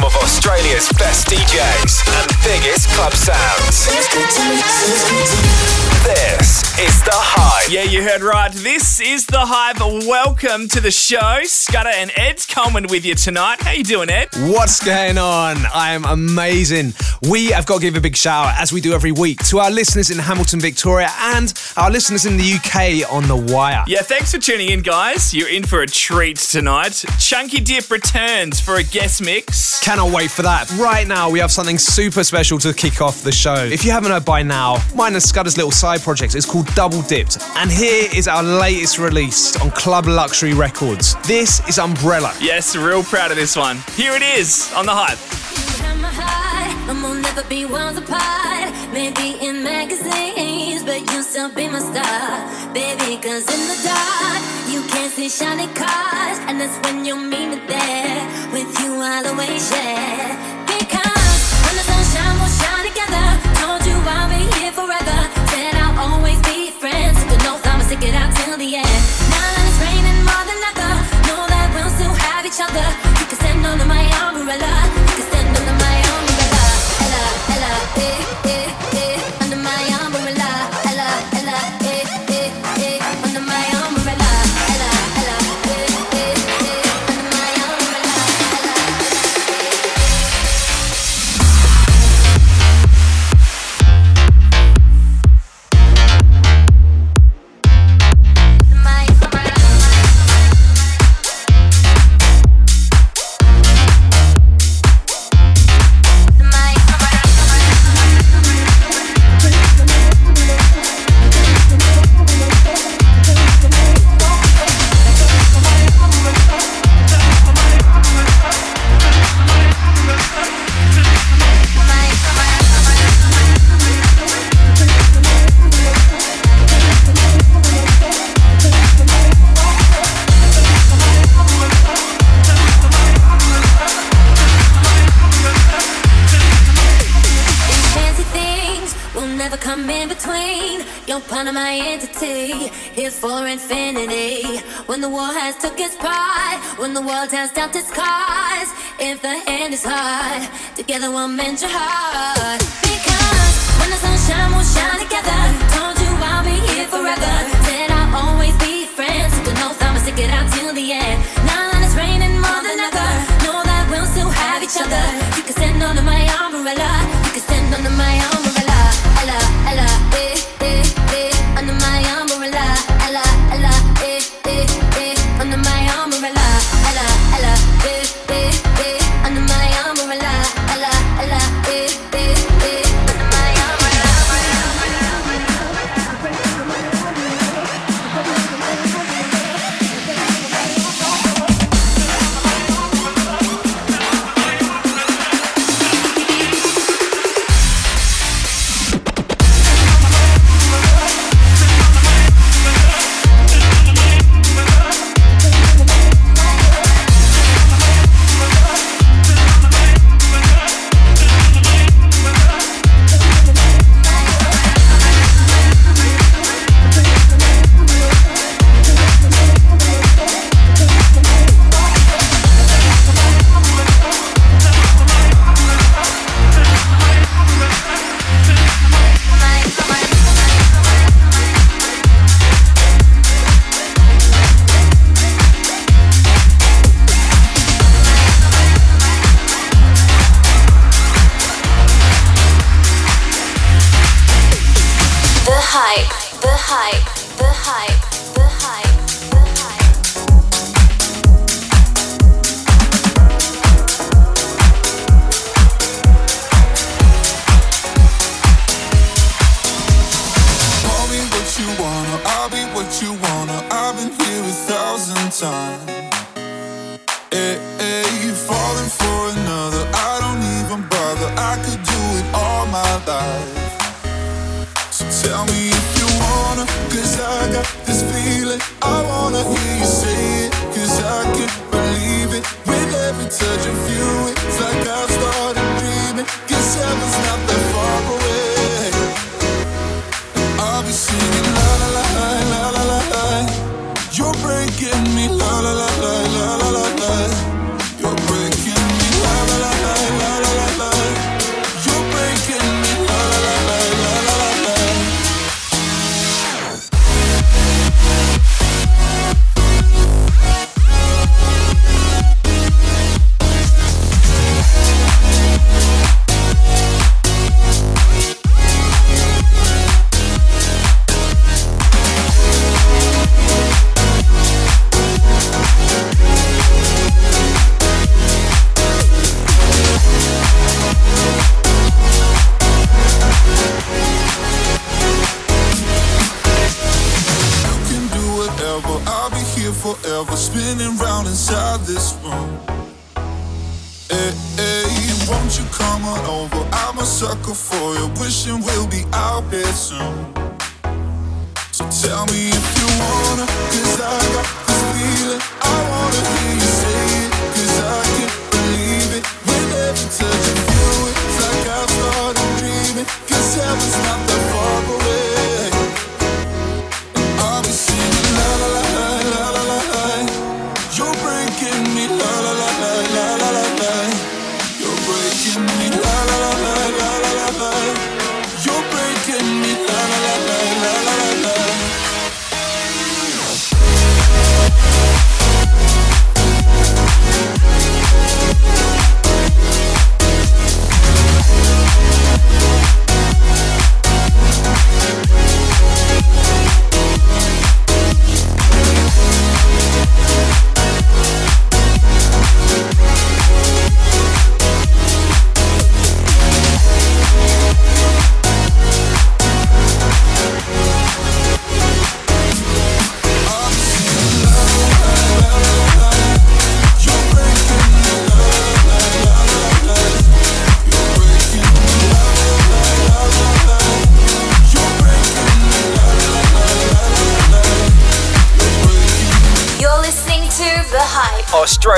Home of Australia's best DJs and biggest club sounds. This is The Hype. Yeah, you heard right. This is the hype. Welcome to the show. Scudder and Ed's Coleman with you tonight. How you doing, Ed? What's going on? I am amazing. We have got to give a big shout out, as we do every week, to our listeners in Hamilton, Victoria, and our listeners in the UK on the wire. Yeah, thanks for tuning in, guys. You're in for a treat tonight. Chunky Dip returns for a guest mix. Cannot wait for that. Right now, we have something super special to kick off the show. If you haven't heard by now, mine and Scudder's little side project is called Double Dipped, and here is our latest release on Club Luxury Records. This is Umbrella. Yes, real proud of this one. Here it is on the hype. And we'll never be worlds apart. Maybe in magazines, but you'll still be my star. Baby, cause in the dark, you can't see shiny cars. And that's when you meet me there. With you, I'll always share. Because when the sunshine will shine together, told you I'll be here forever. Said I'll always be friends. Took an oath, I'ma stick it out till the end. Now that it's raining more than ever, know that we'll still have each other. You can under my umbrella. Of my entity, here for infinity. When the war has took its part, when the world has dealt its cards, if the hand is hard, together we'll mend your heart. Because when the sunshine will shine together, told you I'll be here forever. Said I'll always be friends. Took an oath, I'ma stick it out till the end. Now that it's raining more than ever, know that we'll still have each other. You can stand under my umbrella. You can stand under my umbrella. Ella, Ella, eh, eh,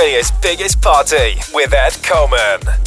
Australia's biggest party with Ed Coleman.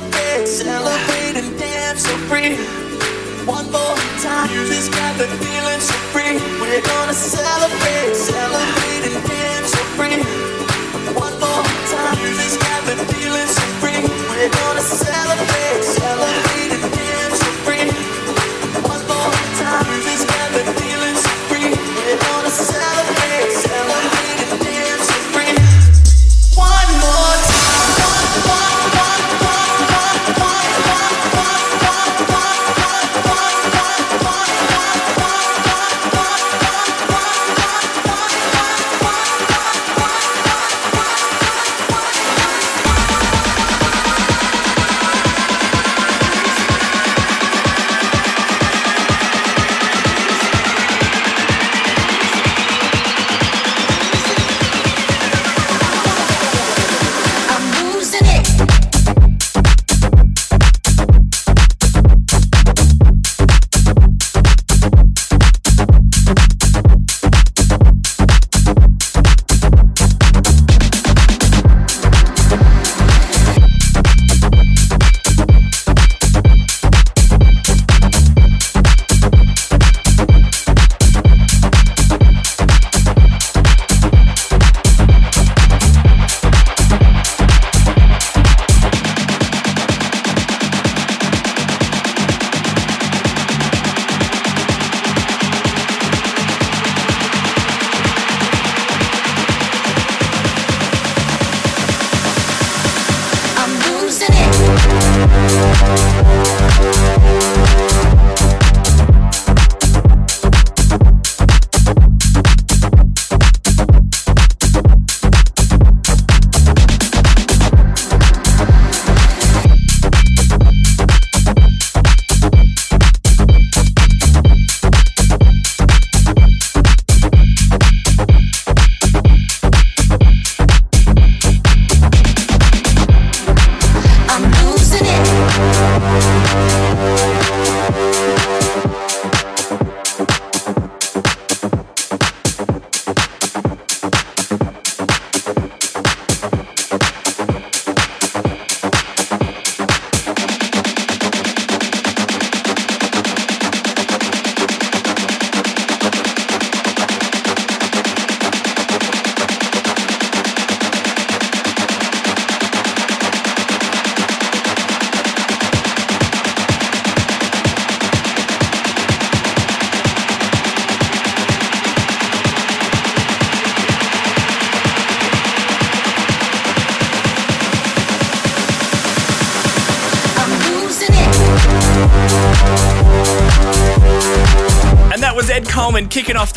celebrate, celebrate and dance so free. One more time, music's got the feeling so free. We're gonna celebrate, celebrate and dance so free. One more time, music's got the feeling so free. We're gonna celebrate, celebrate.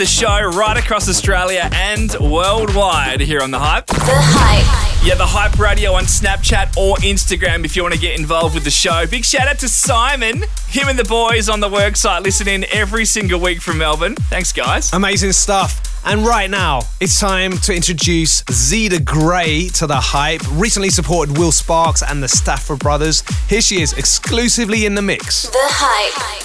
The show right across Australia and worldwide here on The Hype. The Hype. Yeah, The Hype Radio on Snapchat or Instagram if you want to get involved with the show. Big shout out to Simon, him and the boys on the worksite listening every single week from Melbourne. Thanks, guys. Amazing stuff. And right now, it's time to introduce Zeta Gray to the hype. Recently supported Will Sparks and the Stafford Brothers. Here she is, exclusively in the mix. The Hype.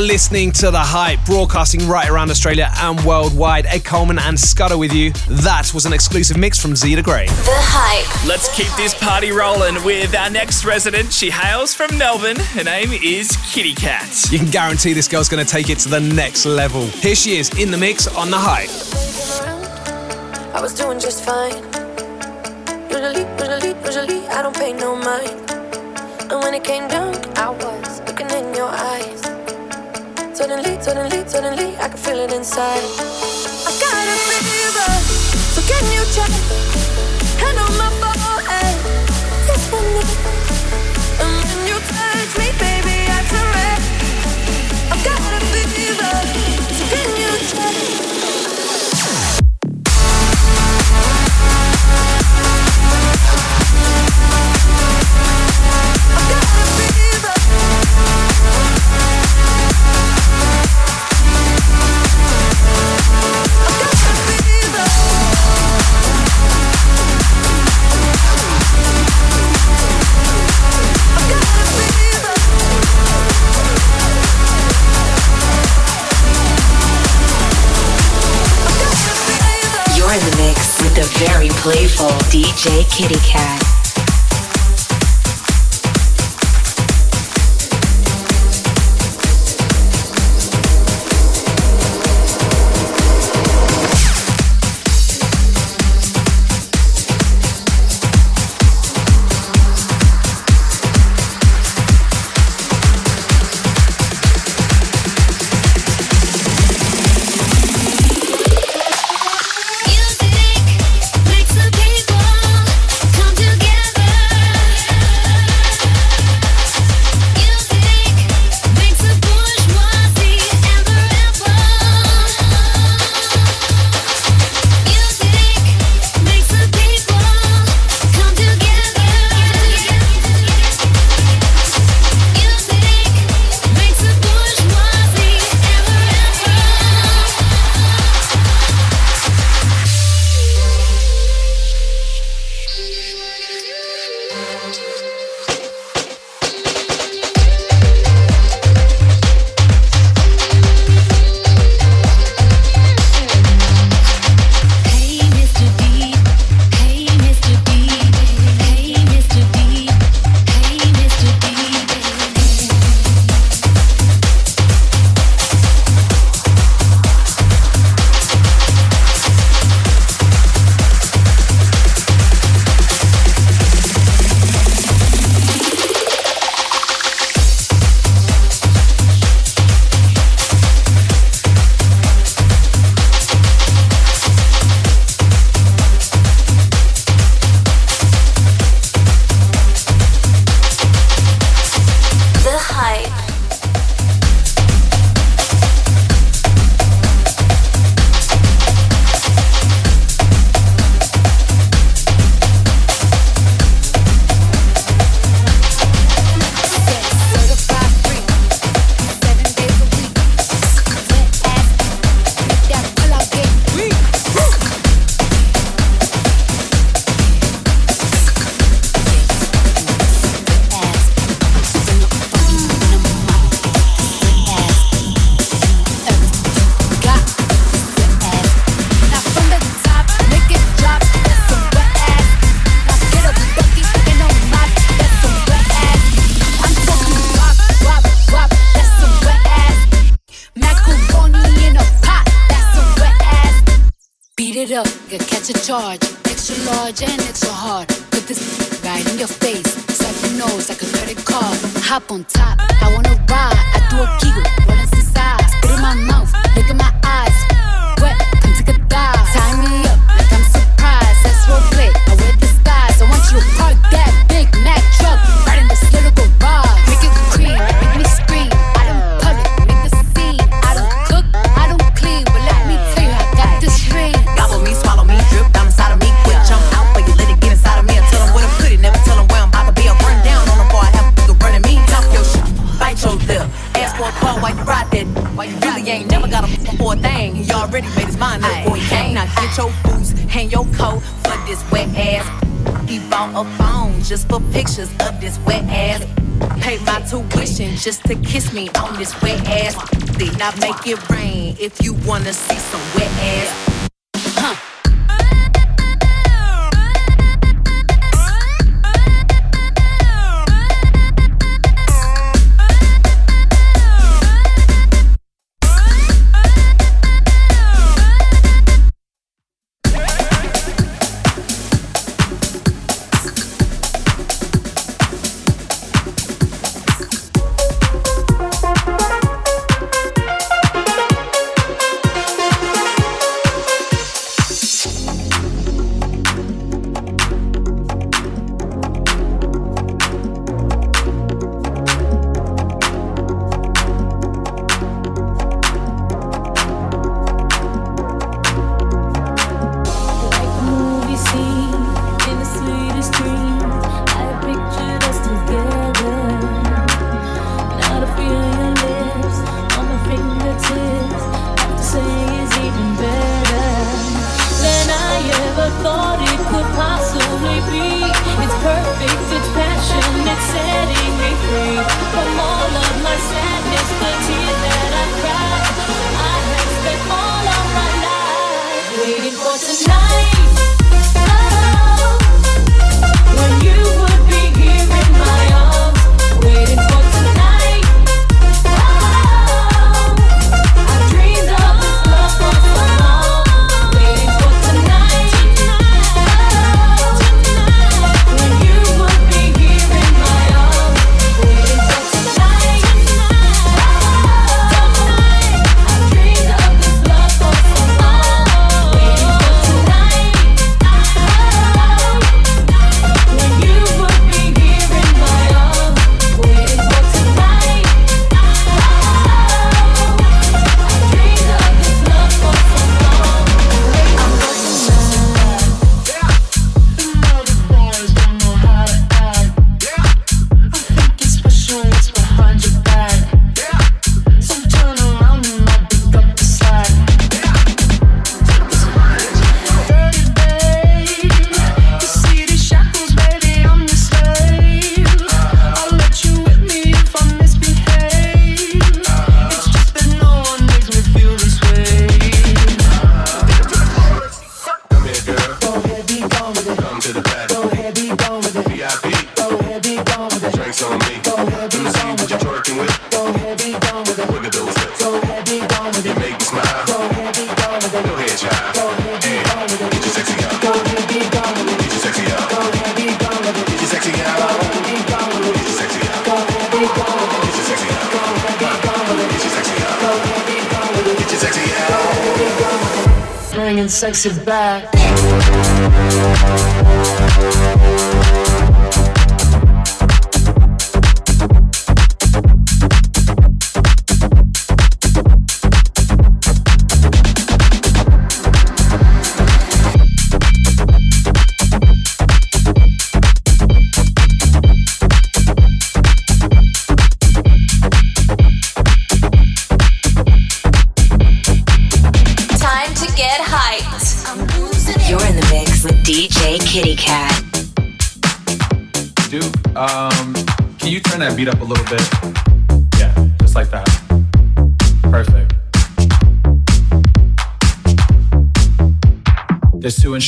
Listening to The Hype, broadcasting right around Australia and worldwide. Ed Coleman and Scudder with you. That was an exclusive mix from Zeta Gray. The Hype. Let's keep this party rolling with our next resident. She hails from Melbourne. Her name is Kitty Cat. You can guarantee this girl's going to take it to the next level. Here she is in the mix on The Hype. I was doing just fine. Usually, usually, usually, I don't pay no mind. And when it came down, I was looking in your eyes. Suddenly, suddenly, suddenly, I can feel it inside. I got a fever, so can you check? Hand on my forehead, me. And when you touch me, baby, I turn red. I got a fever, so can you check? You're very playful DJ Kitty Cat.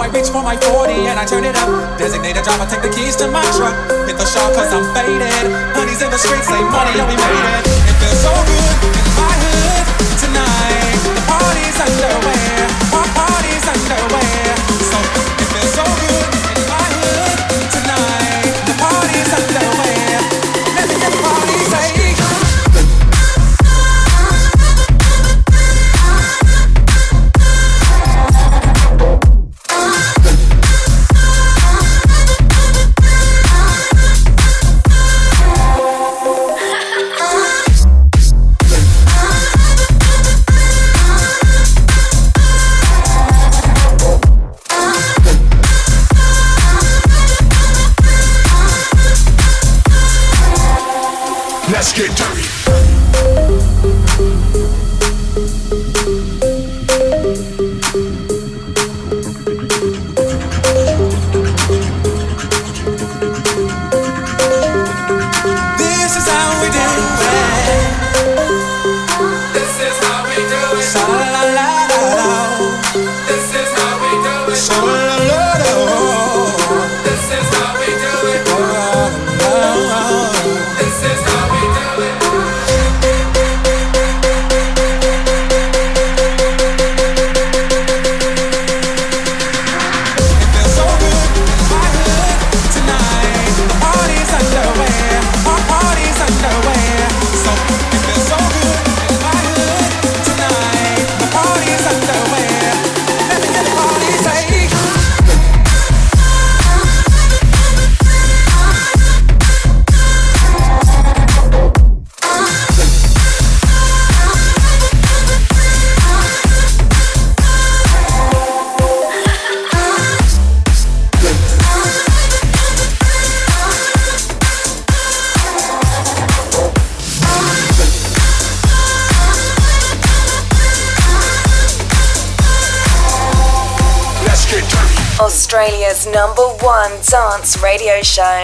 I reach for my 40 and I turn it up. Designated driver, take the keys to my truck. Hit the shop cause I'm faded. Honey's in the streets, say money, yeah, we made it. It feels so good in my hood tonight. The party's underway. Our party's underway.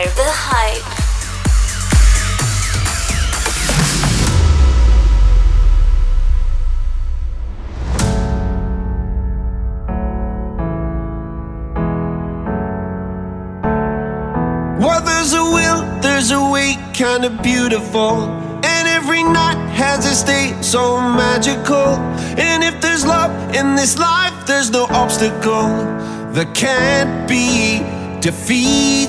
Show,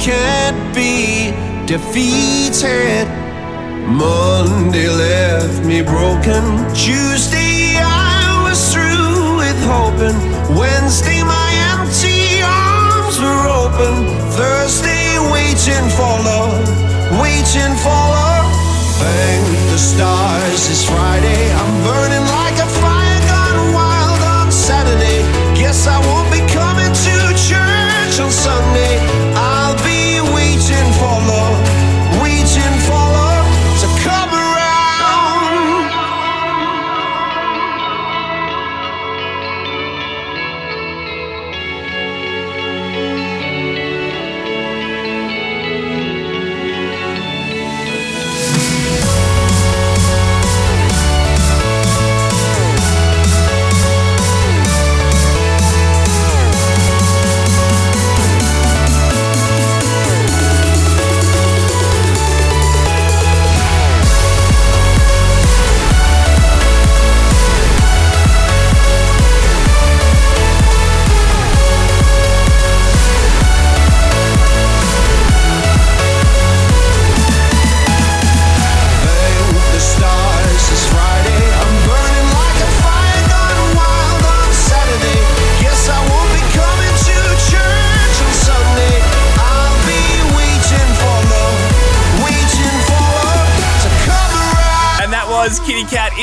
can't be defeated. Monday left me broken. Tuesday, I was through with hoping. Wednesday, my empty arms were open. Thursday, waiting for love, waiting for love. Thank the stars, it's Friday. I'm burning like a fire gone wild on Saturday. Guess I won't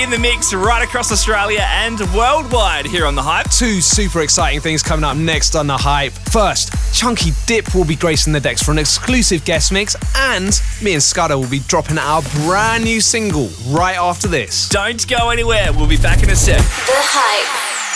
in the mix right across Australia and worldwide here on The Hype. Two super exciting things coming up next on The Hype. First, Chunky Dip will be gracing the decks for an exclusive guest mix, and me and Scudder will be dropping our brand new single right after this. Don't go anywhere. We'll be back in a sec. The Hype.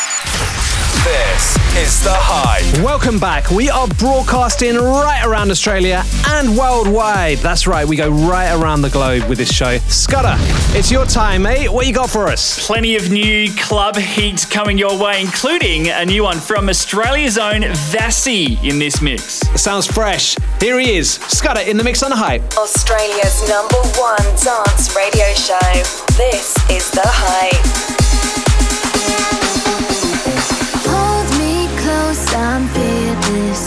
This is The Hype. Welcome back. We are broadcasting right around Australia and worldwide. That's right, we go right around the globe with this show. Scudder, it's your time, mate. What you got for us? Plenty of new club heat coming your way, including a new one from Australia's own Vassy in this mix. Sounds fresh. Here he is, Scudder in the mix on the hype. Australia's number one dance radio show. This is The Hype.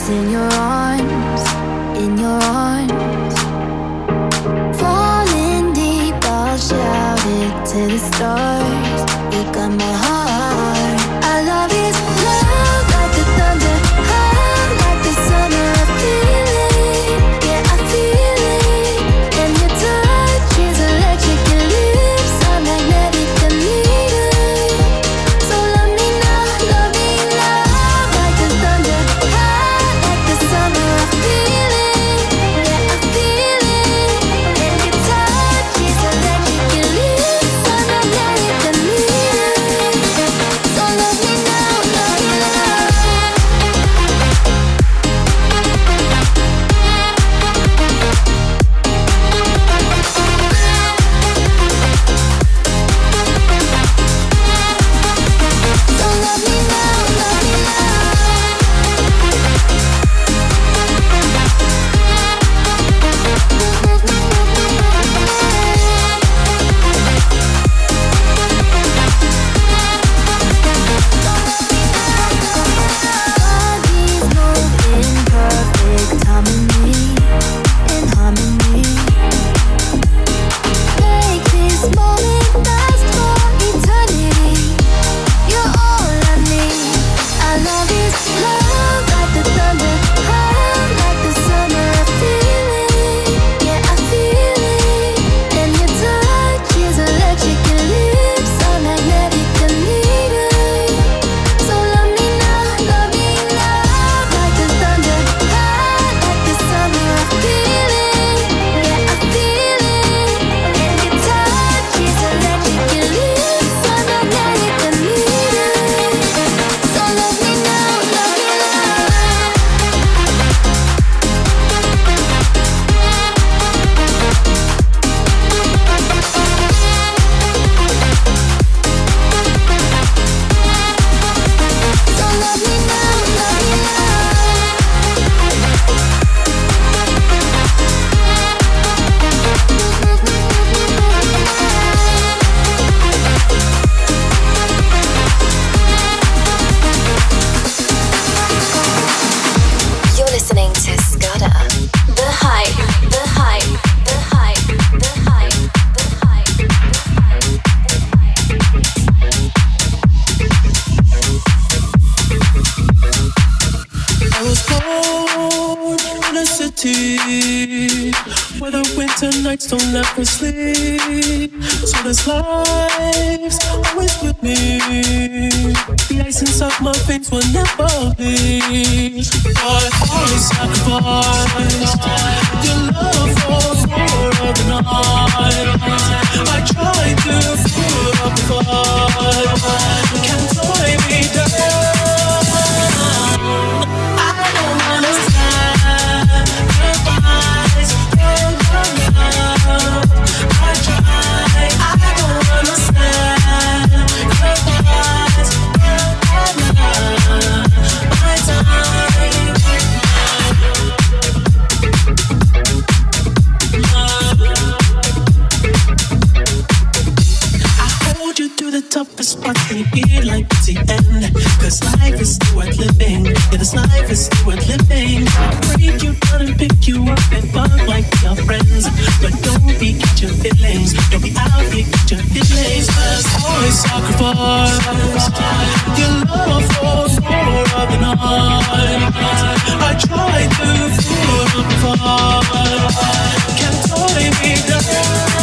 In your what's gonna be like at the end. Cause life is still worth living. Yeah, this life is still worth living. Break you down and pick you up and fuck like we are friends. But don't be get your feelings. Don't be out here get your feelings. Cause always sacrifice. Your love for more of the night. I try to feel the fight, Can't totally be done.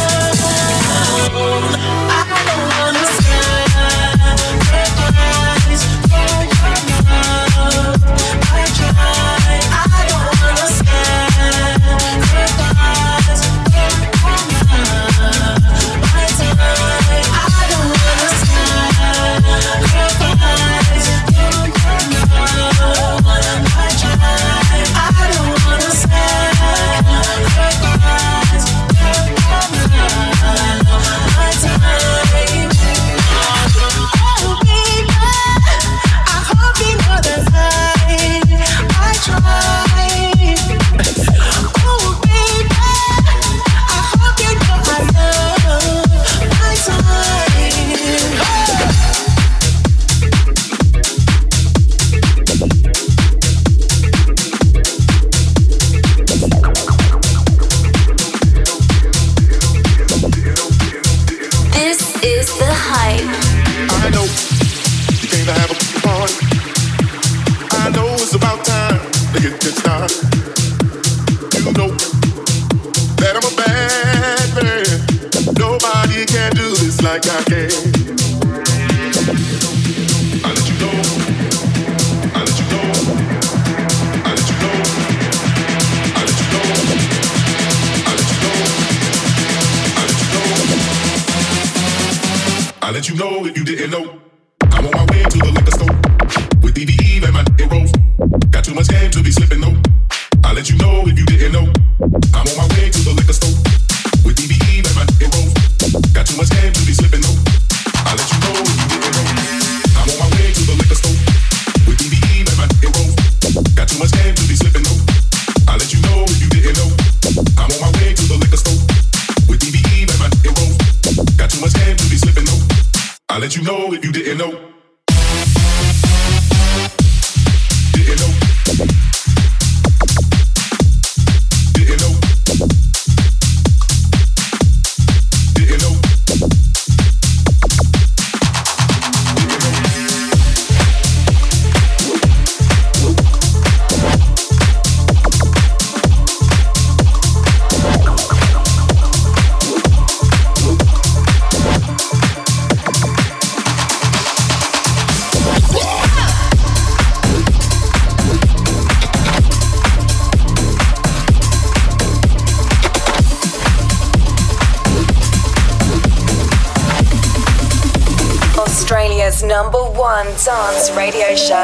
Radio Show.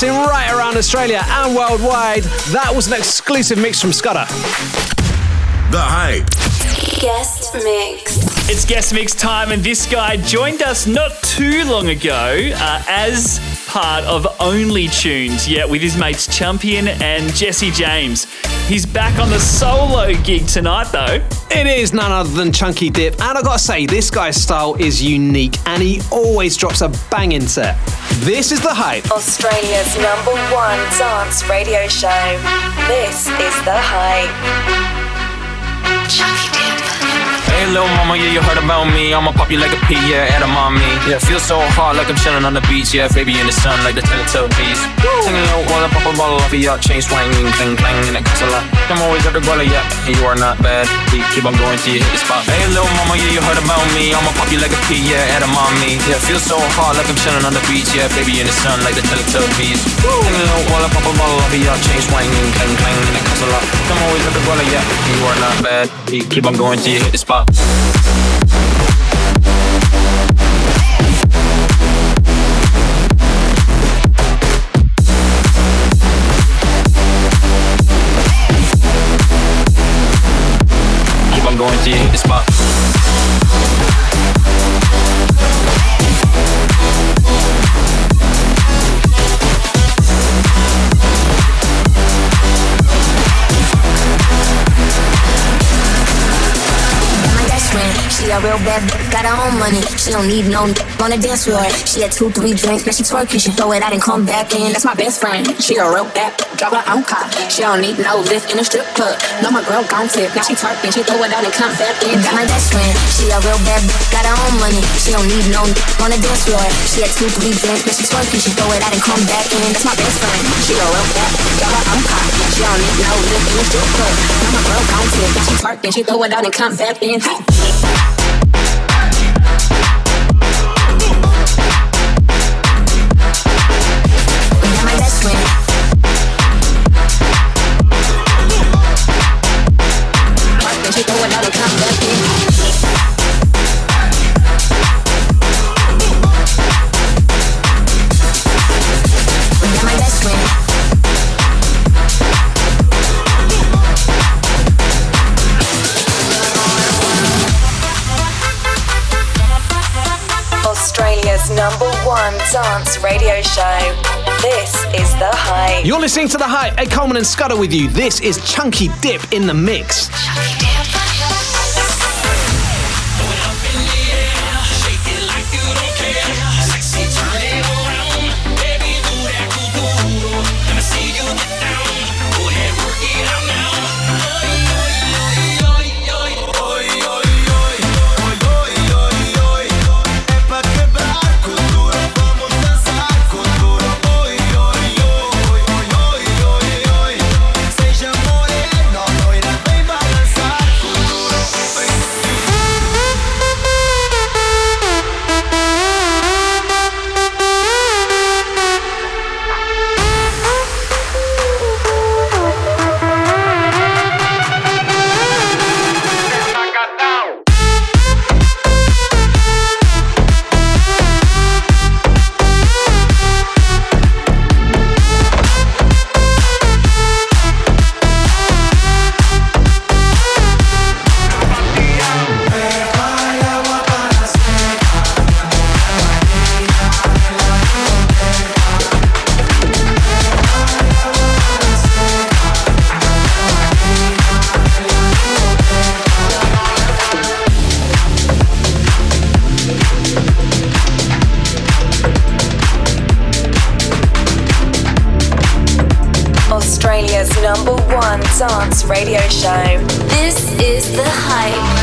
Hype, right around Australia and worldwide. That was an exclusive mix from Scudder. The Hype. Guest mix. It's guest mix time, and this guy joined us not too long ago uh, as part of Only Tunes, yeah, with his mates Champion and Jesse James. He's back on the solo gig tonight, though. It is none other than Chunky Dip, and I gotta say, this guy's style is unique and he always drops a banging set. This is The Hype. Australia's number one dance radio show. This is The Hype. Little mama, yeah, you heard about me. I'ma pop you like a pea, yeah, at a mommy. Yeah, feel so hot like I'm chilling on the beach. Yeah, baby in the sun like the Teletubbies. Singing low while I pop a bottle off of your chain swinging, clang clang, and it costs a lot. I'm always at the guala, yeah, you are not bad. Keep, keep on going till you hit the spot. Hey, little mama, yeah, you heard about me. I'ma pop you like a pea, yeah, at a mommy. Yeah, feel so hot like I'm chilling on the beach. Yeah, baby in the sun like the Teletubbies. Singing low while I pop a bottle off of your chain swinging, clang clang, and it costs a lot. I'm always at the guala, yeah, you are not bad. Keep, keep on going till you hit the spot. Thank you. Real bad bitch, got her own money. She don't need no n- on the dance floor. She had two, three drinks, now she twerking. She throw it out and come back in. That's my best friend. She a real bad bitch, drive her own car. She don't need no lift in a strip club. No, my girl gon' tip. Now she twerking, she throw it out and come back in. Got my best friend. She a real bad bitch, got her own money. She don't need no n- on the dance floor. She had two, three drinks, now she twerking. She throw it out and come back in. That's my best friend. She a real bad bitch, drive her own car. She don't need no lift in a strip club. No, my girl gon' tip. Now she twerking, she throw it out and come back in. Got Dance Radio Show. This is The Hype. You're listening to The Hype. Ed Coleman and Scudder with you. This is Chunky Dip in the Mix. show. This is The Hype.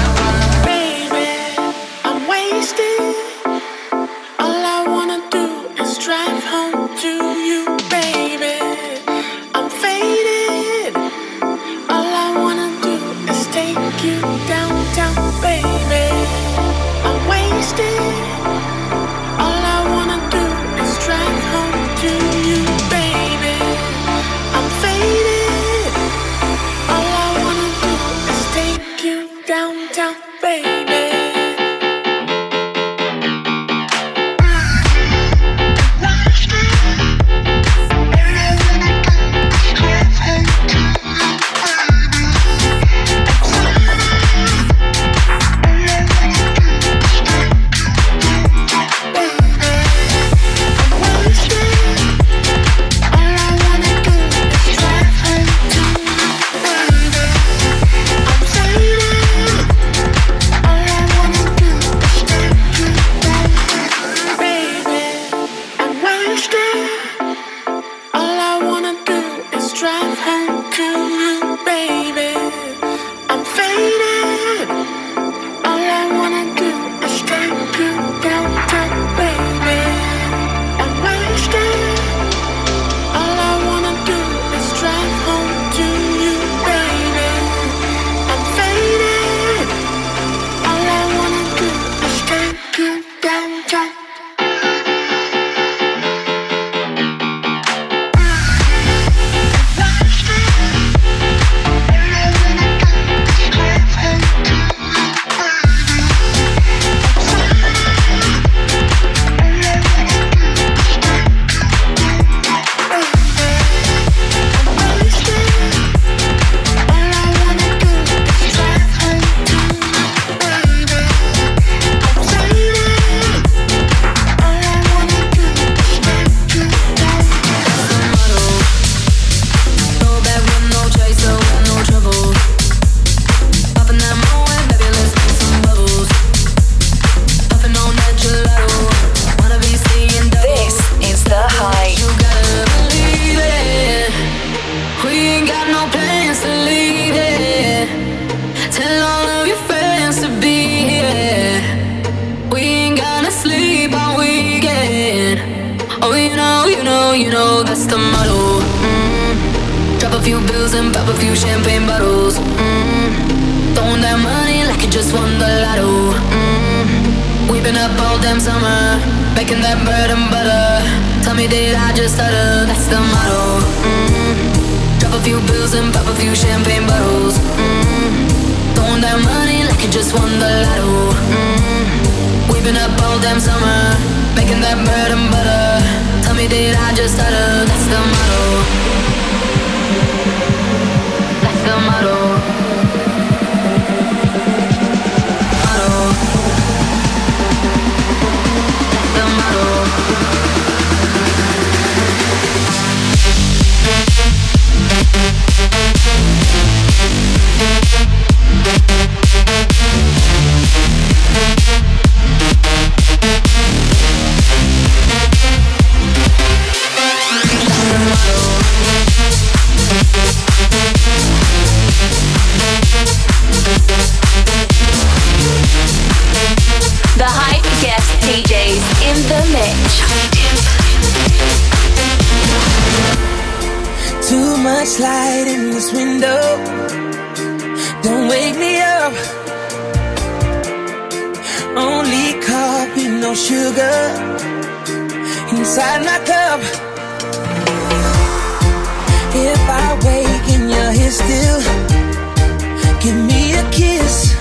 kiss.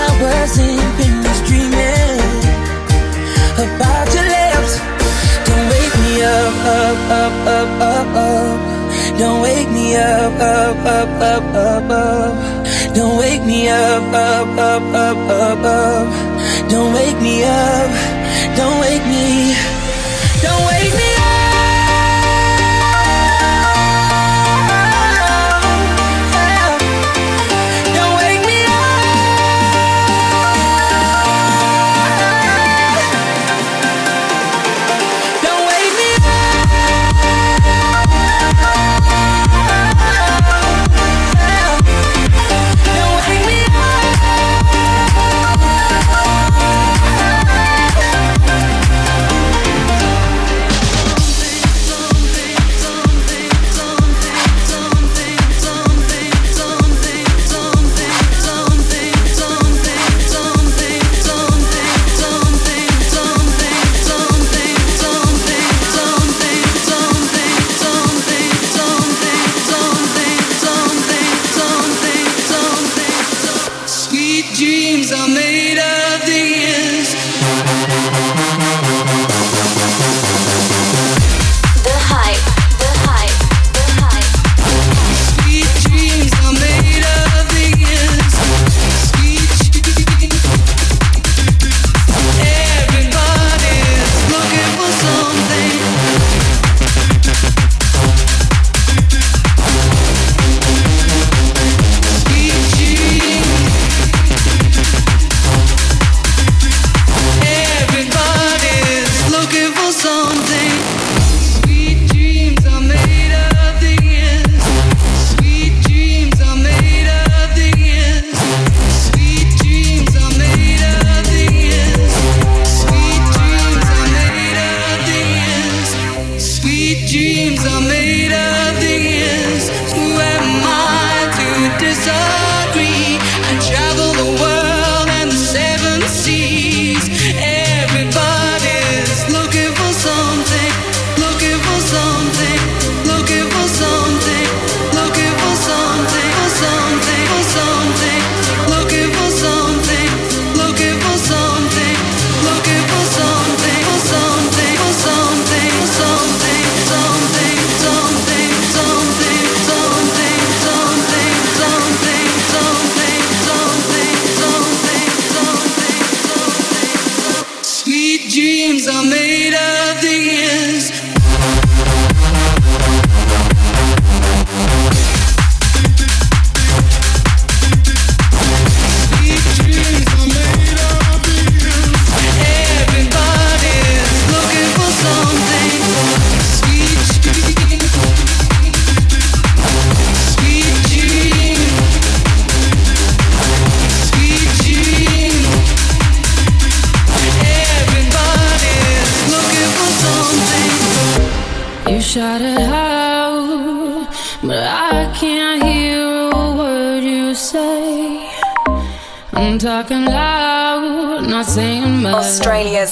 I wasn't finished dreaming about your lips. Don't wake me up, up, up, up, up. Don't wake me up, up, up, up, up. Don't wake me up, up, up, up, up. Don't wake me up. Don't wake me. Don't wake me.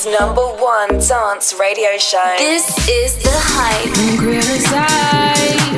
Number one dance radio show. This is the hype. Don't criticize.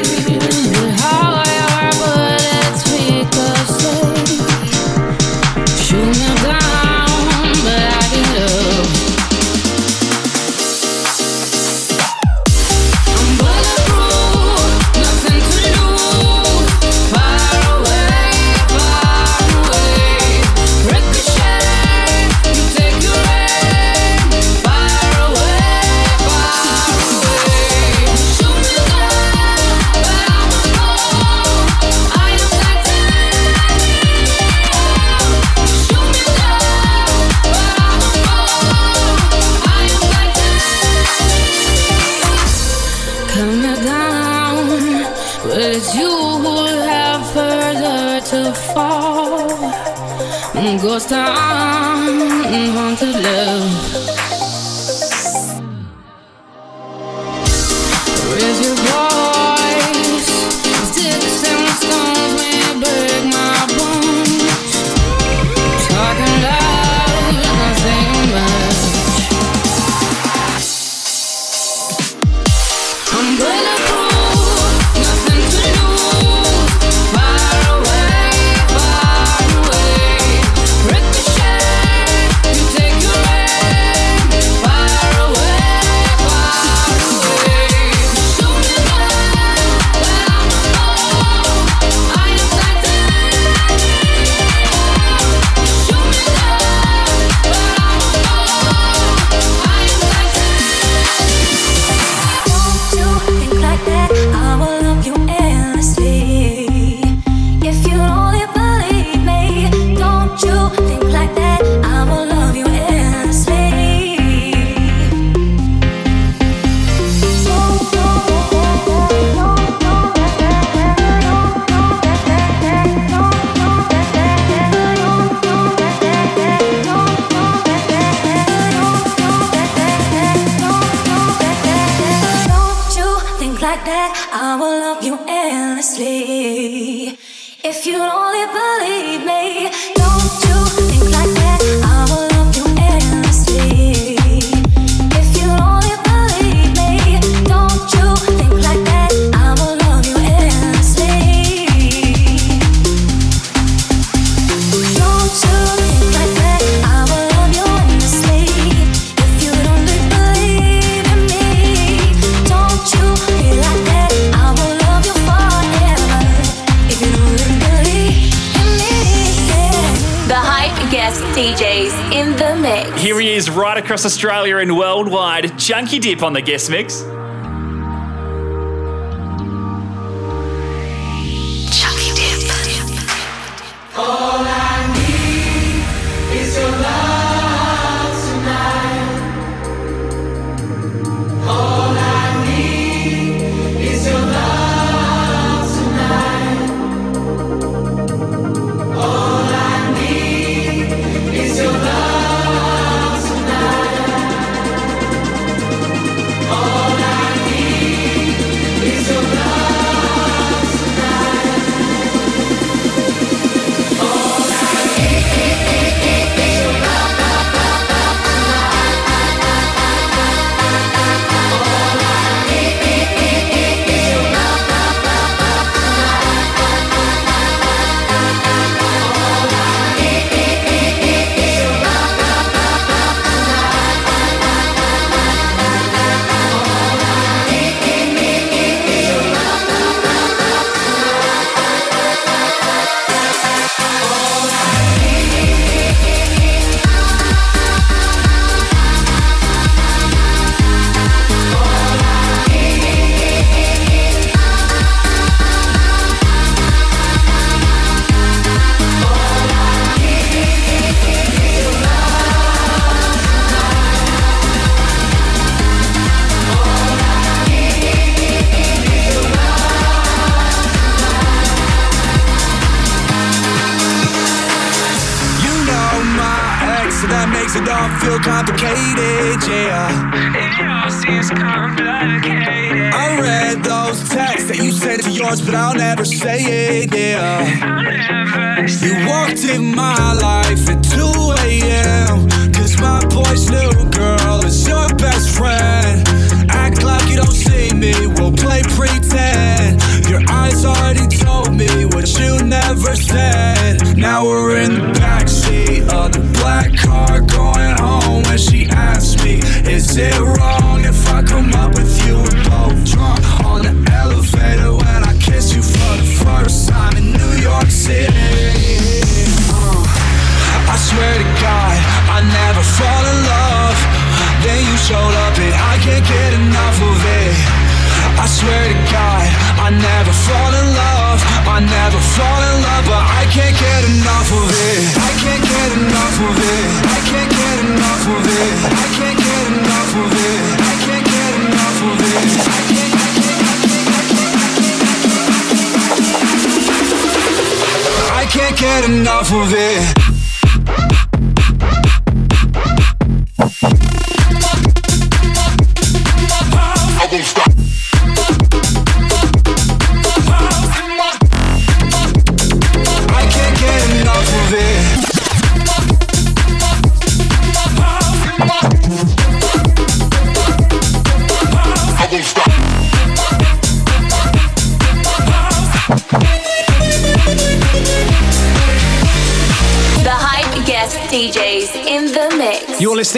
Here he is right across Australia and worldwide. Chunky Dip on the guest mix.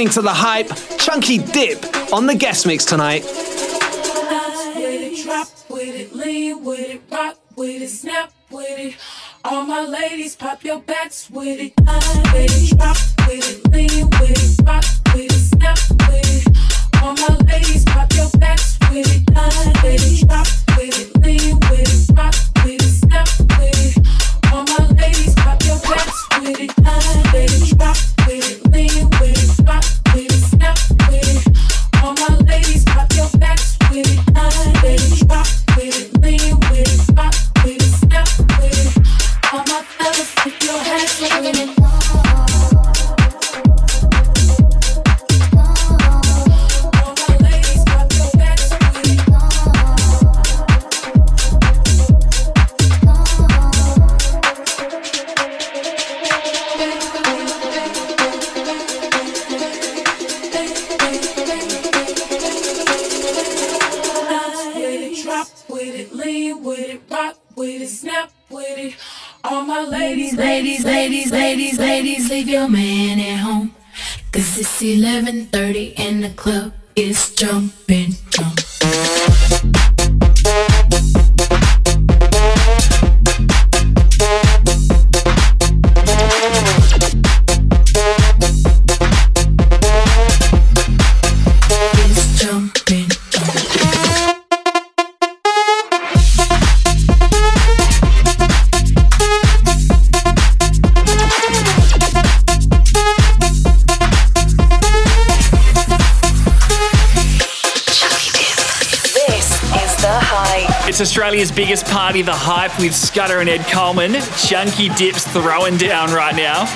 listening to the hype Chunky Dip on the guest mix tonight. Drop with it, lean with it, rock with it, snap with it. All my ladies, pop your backs with it. Drop with it, lean with it, rock with it, snap with it. All my ladies, pop your backs with it. Drop with it, lean with it, rock leave your man at home. Cause it's 11.30 and the club is jumping, jumping. his biggest party, The Hype, with Scudder and Ed Coleman. Chunky Dips throwing down right now.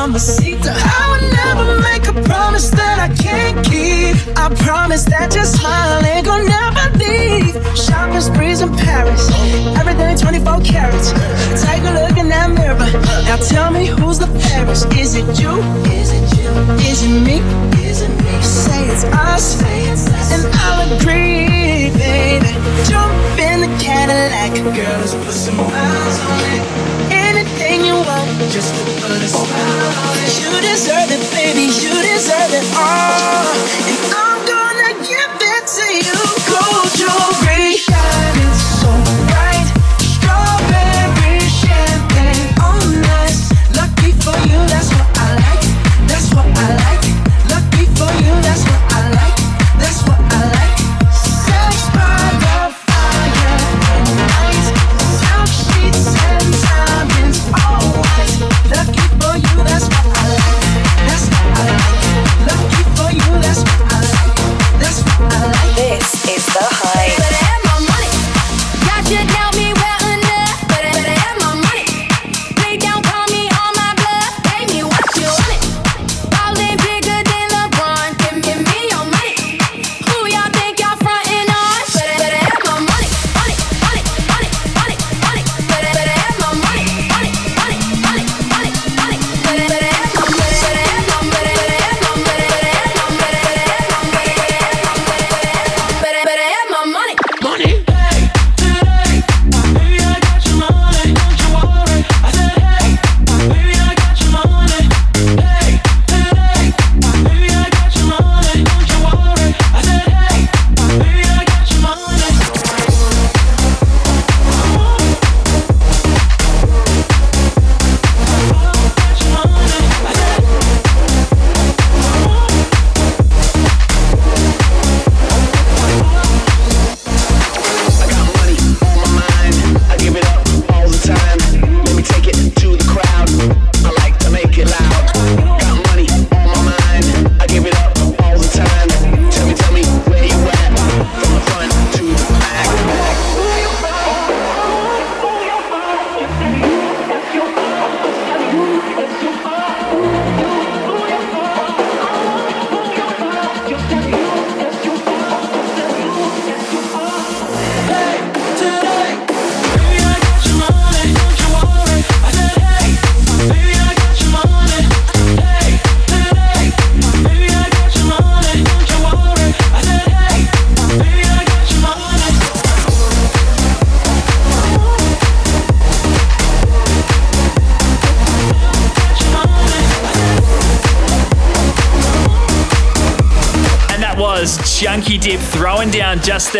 mamacita. I would never make a promise that I can't keep. I promise that your smile ain't gonna never leave. Shopping sprees in Paris, everything 24 carats. Take a look in that mirror. Now tell me who's the fairest? Is it you? Is it you? Is it me? Is it me? Say it's us, and I'll agree, baby. Jump in the Cadillac, girl. Let's put some miles on it just to put a smile. You deserve it, baby. You deserve it all. And I'm gonna give it to you. Gold jewelry shining.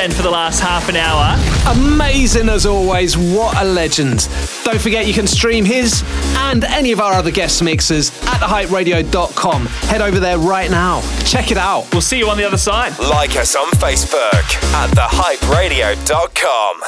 for the last half an hour. Amazing as always. What a legend. Don't forget you can stream his and any of our other guest mixes at thehyperadio.com. Head over there right now. Check it out. We'll see you on the other side. Like us on Facebook at thehyperadio.com.